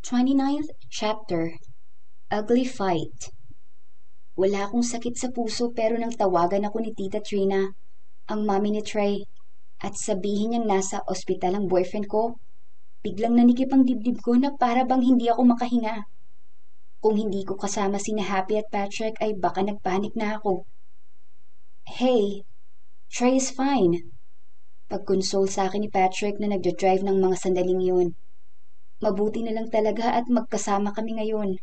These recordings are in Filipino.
29th Chapter Ugly Fight Wala akong sakit sa puso pero nang tawagan ako ni Tita Trina, ang mami ni Trey, at sabihin niyang nasa ospital ang boyfriend ko, biglang nanikip ang dibdib ko na para bang hindi ako makahinga. Kung hindi ko kasama si na Happy at Patrick ay baka nagpanik na ako. Hey, Trey is fine. Pag-console sa akin ni Patrick na nagdadrive ng mga sandaling yun. Mabuti na lang talaga at magkasama kami ngayon.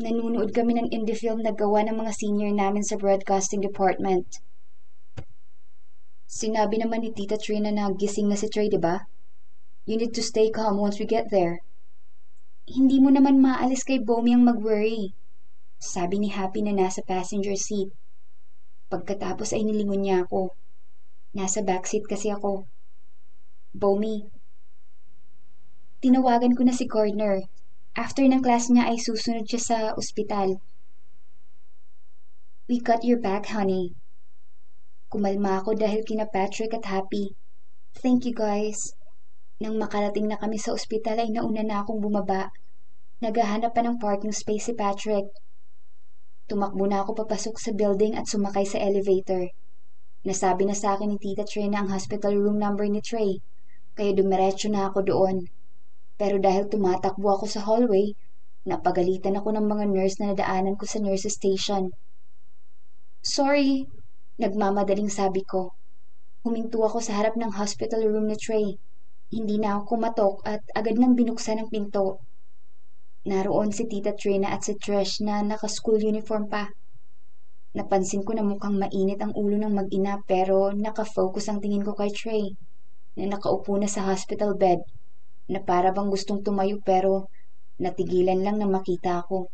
Nanunood kami ng indie film na gawa ng mga senior namin sa broadcasting department. Sinabi naman ni Tita Trina na gising na si Trey, di ba? You need to stay calm once we get there. Hindi mo naman maalis kay Bomi ang mag-worry. Sabi ni Happy na nasa passenger seat. Pagkatapos ay nilingon niya ako. Nasa backseat kasi ako. Bomi, Tinawagan ko na si Gardner. After ng class niya ay susunod siya sa ospital. We got your back, honey. Kumalma ako dahil kina Patrick at Happy. Thank you, guys. Nang makarating na kami sa ospital ay nauna na akong bumaba. Naghahanap pa ng parking space si Patrick. Tumakbo na ako papasok sa building at sumakay sa elevator. Nasabi na sa akin ni Tita Trey na ang hospital room number ni Trey, kaya dumiretso na ako doon. Pero dahil tumatakbo ako sa hallway, napagalitan ako ng mga nurse na nadaanan ko sa nurse station. Sorry, nagmamadaling sabi ko. Huminto ako sa harap ng hospital room ni Trey. Hindi na ako kumatok at agad nang binuksan ang pinto. Naroon si Tita Trina at si Trish na naka-school uniform pa. Napansin ko na mukhang mainit ang ulo ng mag-ina pero nakafocus ang tingin ko kay Trey na nakaupo na sa hospital bed na para bang gustong tumayo pero natigilan lang na makita ako.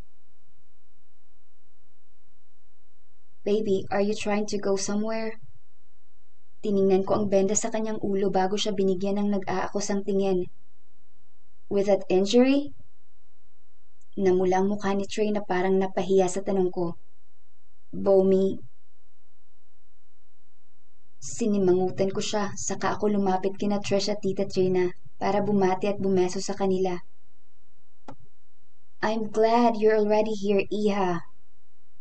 Baby, are you trying to go somewhere? Tiningnan ko ang benda sa kanyang ulo bago siya binigyan ng nag-aakos ang tingin. With that injury? Namula mukha ni Trey na parang napahiya sa tanong ko. Bomi. Sinimangutan ko siya, saka ako lumapit kina Trish at Tita Trina para bumati at bumeso sa kanila. I'm glad you're already here, Iha.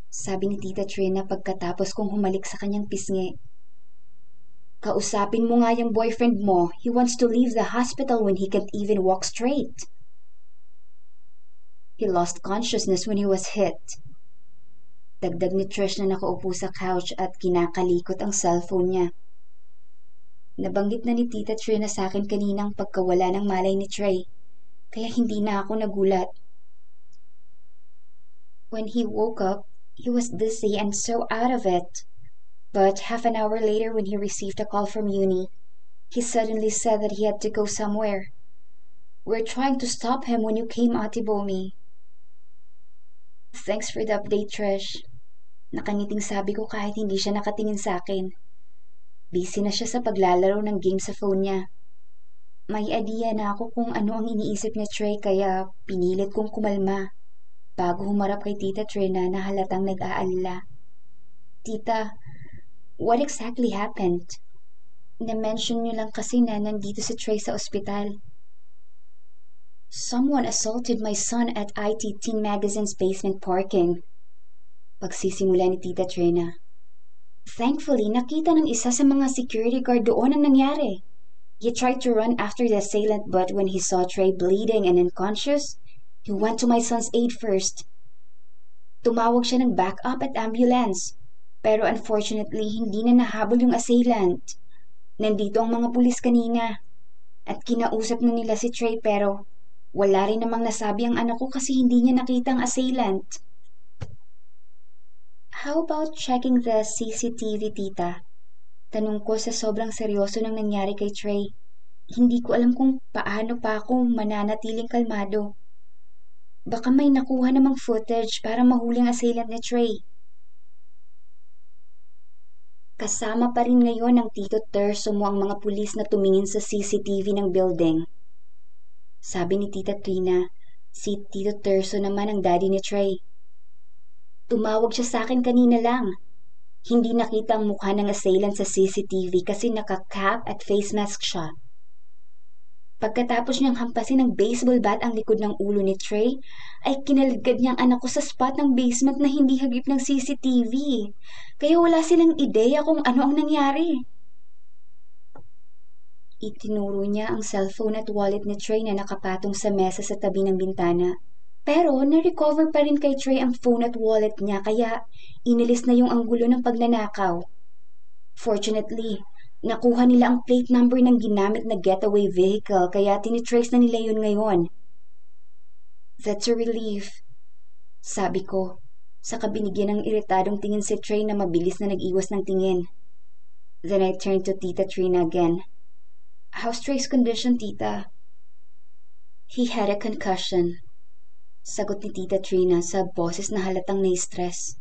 Sabi ni Tita Trina pagkatapos kong humalik sa kanyang pisngi. Kausapin mo nga yung boyfriend mo. He wants to leave the hospital when he can't even walk straight. He lost consciousness when he was hit. Dagdag ni Trish na nakaupo sa couch at kinakalikot ang cellphone niya. Nabanggit na ni Tita Trina sa akin kaninang pagkawala ng malay ni Trey, kaya hindi na ako nagulat. When he woke up, he was dizzy and so out of it. But half an hour later when he received a call from uni, he suddenly said that he had to go somewhere. We're trying to stop him when you came, Ate Bomi. Thanks for the update, Trish. Nakangiting sabi ko kahit hindi siya nakatingin sa akin. Busy na siya sa paglalaro ng game sa phone niya. May idea na ako kung ano ang iniisip ni Trey kaya pinilit kong kumalma bago humarap kay Tita Trina na halatang nag-aalala. Tita, what exactly happened? Na-mention niyo lang kasi na nandito si Trey sa ospital. Someone assaulted my son at IT Teen Magazine's basement parking. Pagsisimula ni Tita Trina. Thankfully, nakita ng isa sa mga security guard doon ang nangyari. He tried to run after the assailant but when he saw Trey bleeding and unconscious, he went to my son's aid first. Tumawag siya ng backup at ambulance. Pero unfortunately, hindi na nahabol yung assailant. Nandito ang mga pulis kanina. At kinausap na nila si Trey pero wala rin namang nasabi ang anak ko kasi hindi niya nakita ang assailant. How about checking the CCTV, tita? Tanong ko sa sobrang seryoso ng nangyari kay Trey. Hindi ko alam kung paano pa ako mananatiling kalmado. Baka may nakuha namang footage para mahuli ang assailant ni Trey. Kasama pa rin ngayon ng Tito Terso mo ang mga pulis na tumingin sa CCTV ng building. Sabi ni Tita Trina, si Tito Terso naman ang daddy ni Trey. Tumawag siya sa akin kanina lang. Hindi nakita ang mukha ng assailant sa CCTV kasi naka-cap at face mask siya. Pagkatapos niyang hampasin ng baseball bat ang likod ng ulo ni Trey, ay kinaladkad niyang anak ko sa spot ng basement na hindi hagip ng CCTV. Kaya wala silang ideya kung ano ang nangyari. Itinuro niya ang cellphone at wallet ni Trey na nakapatong sa mesa sa tabi ng bintana. Pero na-recover pa rin kay Trey ang phone at wallet niya kaya inilis na yung anggulo ng pagnanakaw. Fortunately, nakuha nila ang plate number ng ginamit na getaway vehicle kaya tinitrace na nila yun ngayon. That's a relief. Sabi ko, sa kabinigyan ng iritadong tingin si Trey na mabilis na nag-iwas ng tingin. Then I turned to Tita Trina again. How's Trey's condition, Tita? He had a concussion. Sagot ni Tita Trina sa boses na halatang na-stress.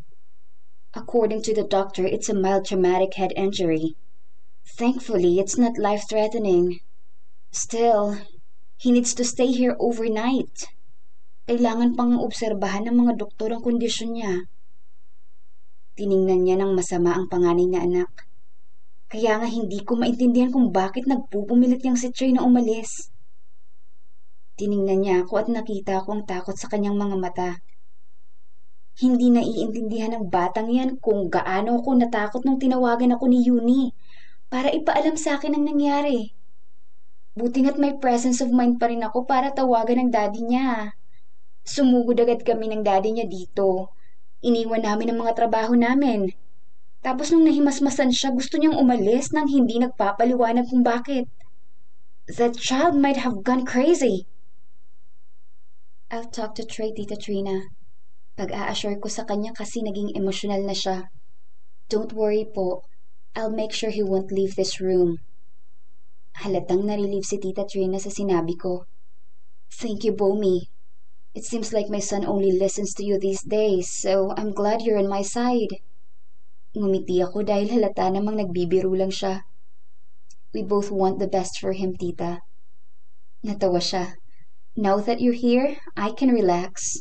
According to the doctor, it's a mild traumatic head injury. Thankfully, it's not life-threatening. Still, he needs to stay here overnight. Kailangan pang obserbahan ng mga doktor ang kondisyon niya. Tiningnan niya ng masama ang panganay na anak. Kaya nga hindi ko maintindihan kung bakit nagpupumilit niyang si Trey na umalis. Tiningnan niya ako at nakita ko ang takot sa kanyang mga mata. Hindi naiintindihan ng batang yan kung gaano ako natakot nung tinawagan ako ni Yuni para ipaalam sa akin ang nangyari. Buti nga't may presence of mind pa rin ako para tawagan ng daddy niya. Sumugod agad kami ng daddy niya dito. Iniwan namin ang mga trabaho namin. Tapos nung nahimasmasan siya, gusto niyang umalis nang hindi nagpapaliwanag kung bakit. That child might have gone crazy. I'll talk to Trey, Tita Trina. Pag-a-assure ko sa kanya kasi naging emosyonal na siya. Don't worry po. I'll make sure he won't leave this room. Halatang narelieve si Tita Trina sa sinabi ko. Thank you, Bomi. It seems like my son only listens to you these days, so I'm glad you're on my side. Ngumiti ako dahil halata namang nagbibiro lang siya. We both want the best for him, tita. Natawa siya. Now that you're here, I can relax.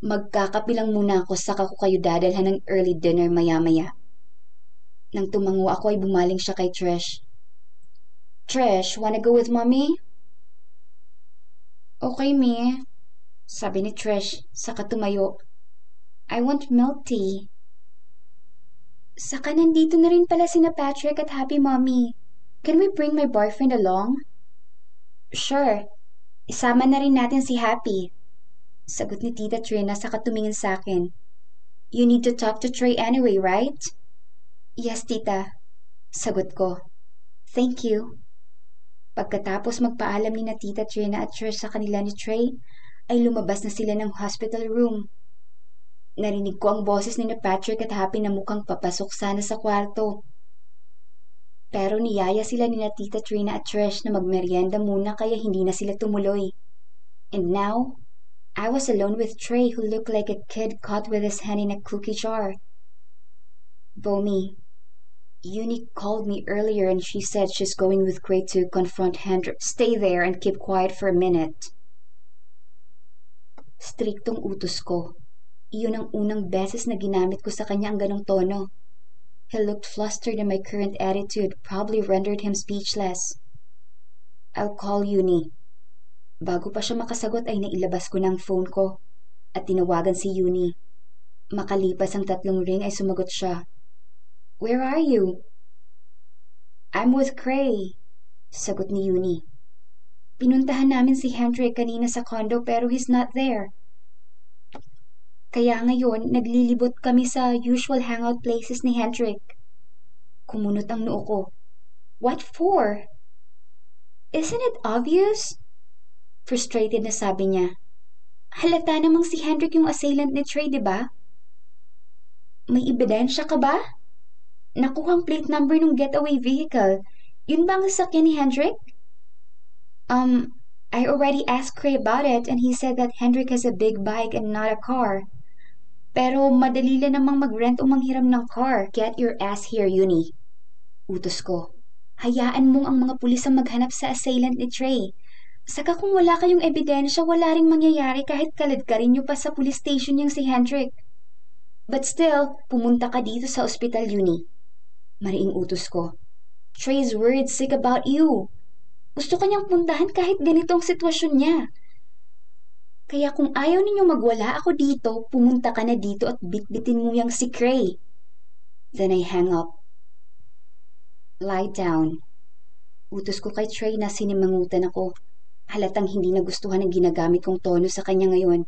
Magkakapilang muna ako saka ko kayo dadalhan ng early dinner maya-maya. Nang tumango ako ay bumaling siya kay Trish. Trish, wanna go with mommy? Okay, me. Sabi ni Trish, saka tumayo. I want milk tea. Saka nandito na rin pala sina Patrick at Happy Mommy. Can we bring my boyfriend along? Sure. Isama na rin natin si Happy. Sagot ni Tita Trina sa katumingin sa akin. You need to talk to Trey anyway, right? Yes, Tita. Sagot ko. Thank you. Pagkatapos magpaalam ni na Tita Trina at Trish sa kanila ni Trey, ay lumabas na sila ng hospital room. Narinig ko ang boses ni na Patrick at Happy na mukhang papasok sana sa kwarto. Pero niyaya sila ni na Tita Trina at Trish na magmerienda muna kaya hindi na sila tumuloy. And now, I was alone with Trey who looked like a kid caught with his hand in a cookie jar. Bomi, Uni called me earlier and she said she's going with Gray to confront Hendrik. Stay there and keep quiet for a minute. Striktong utos ko. Iyon ang unang beses na ginamit ko sa kanya ang ganong tono. He looked flustered and my current attitude probably rendered him speechless. I'll call Uni. Bago pa siya makasagot ay nailabas ko ng phone ko at tinawagan si Uni. Makalipas ang tatlong ring ay sumagot siya. Where are you? I'm with Cray, sagot ni Uni. Pinuntahan namin si Hendrik kanina sa condo pero he's not there. Kaya ngayon, naglilibot kami sa usual hangout places ni Hendrik. Kumunot ang noo ko. What for? Isn't it obvious? Frustrated na sabi niya. Halata namang si Hendrik yung assailant ni Trey, di ba? May ebidensya ka ba? Nakuhang plate number ng getaway vehicle. Yun ba ang sasakyan ni Hendrik? Um, I already asked Cray about it and he said that Hendrik has a big bike and not a car. Pero madali lang namang mag-rent o manghiram ng car. Get your ass here, Uni. Utos ko. Hayaan mong ang mga pulis ang maghanap sa assailant ni Trey. Saka kung wala kayong ebidensya, wala ring mangyayari kahit kaladkarin nyo pa sa police station yung si Hendrik. But still, pumunta ka dito sa ospital, Uni. Mariing utos ko. Trey's worried sick about you. Gusto kanyang puntahan kahit ganito ang sitwasyon niya. Kaya kung ayaw ninyong magwala ako dito, pumunta ka na dito at bitbitin mo yang si Cray. Then I hang up. Lie down. Utos ko kay Trey na sinimangutan ako. Halatang hindi nagustuhan ang ginagamit kong tono sa kanya ngayon.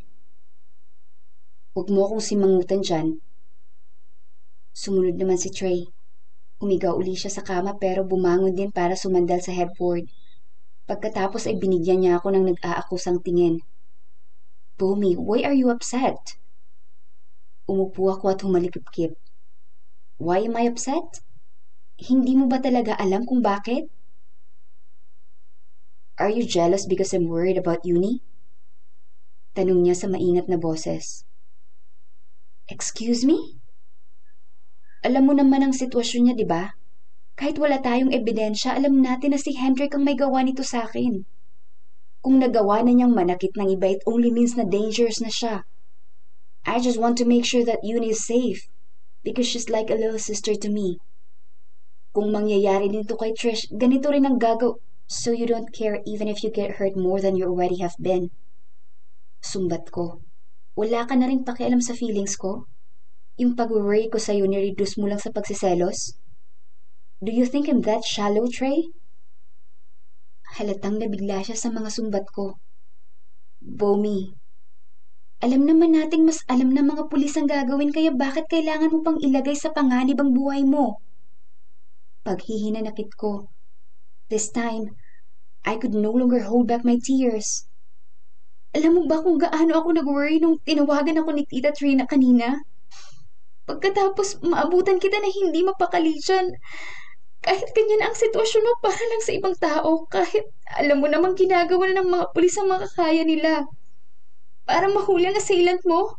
Huwag mo akong simangutan dyan. Sumunod naman si Trey. Umiga uli siya sa kama pero bumangon din para sumandal sa headboard. Pagkatapos ay binigyan niya ako ng nag-aakusang tingin. Bumi, why are you upset? Umupo ako at humalikip-kip. Why am I upset? Hindi mo ba talaga alam kung bakit? Are you jealous because I'm worried about uni? Tanong niya sa maingat na boses. Excuse me? Alam mo naman ang sitwasyon niya, di ba? Kahit wala tayong ebidensya, alam natin na si Hendrik ang may gawa nito sa akin. Kung nagawa na niyang manakit ng iba, it only means na dangerous na siya. I just want to make sure that Uni is safe because she's like a little sister to me. Kung mangyayari nito kay Trish, ganito rin ang gagaw... So you don't care even if you get hurt more than you already have been. Sumbat ko. Wala ka na rin pakialam sa feelings ko? Yung pag-worry ko sa'yo ni-reduce mo lang sa pagsiselos? Do you think I'm that shallow, Trey? Halatang nabigla siya sa mga sumbat ko. Bomi, alam naman nating mas alam na mga pulis ang gagawin kaya bakit kailangan mo pang ilagay sa panganib ang buhay mo? Paghihinanakit ko. This time, I could no longer hold back my tears. Alam mo ba kung gaano ako nag-worry nung tinawagan ako ni Tita Trina kanina? Pagkatapos maabutan kita na hindi mapakali dyan. Kahit ganyan ang sitwasyon mo para lang sa ibang tao, kahit alam mo namang ginagawa na ng mga pulis ang mga kaya nila. Para mahuli ang assailant mo.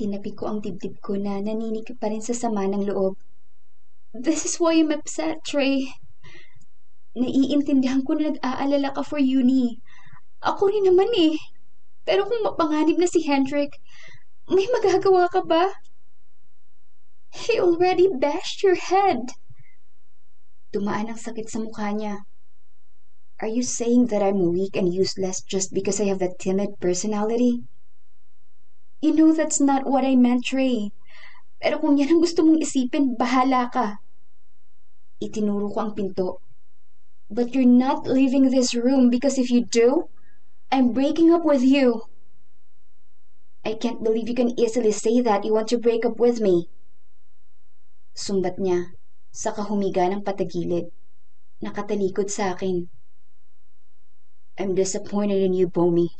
Tinapi ko ang dibdib ko na naninikip pa rin sa sama ng loob. This is why I'm upset, Trey. Naiintindihan ko na nag-aalala ka for uni. Ako rin naman eh. Pero kung mapanganib na si Hendrik, may magagawa ka ba? He already bashed your head. Tumaan ang sakit sa mukha niya. Are you saying that I'm weak and useless just because I have a timid personality? You know that's not what I meant, Trey. Pero kung yan ang gusto mong isipin, bahala ka. Itinuro ko ang pinto. But you're not leaving this room because if you do, I'm breaking up with you. I can't believe you can easily say that you want to break up with me. Sumbat niya, saka humiga ng patagilid. Nakatalikod sa akin. I'm disappointed in you, Bomi.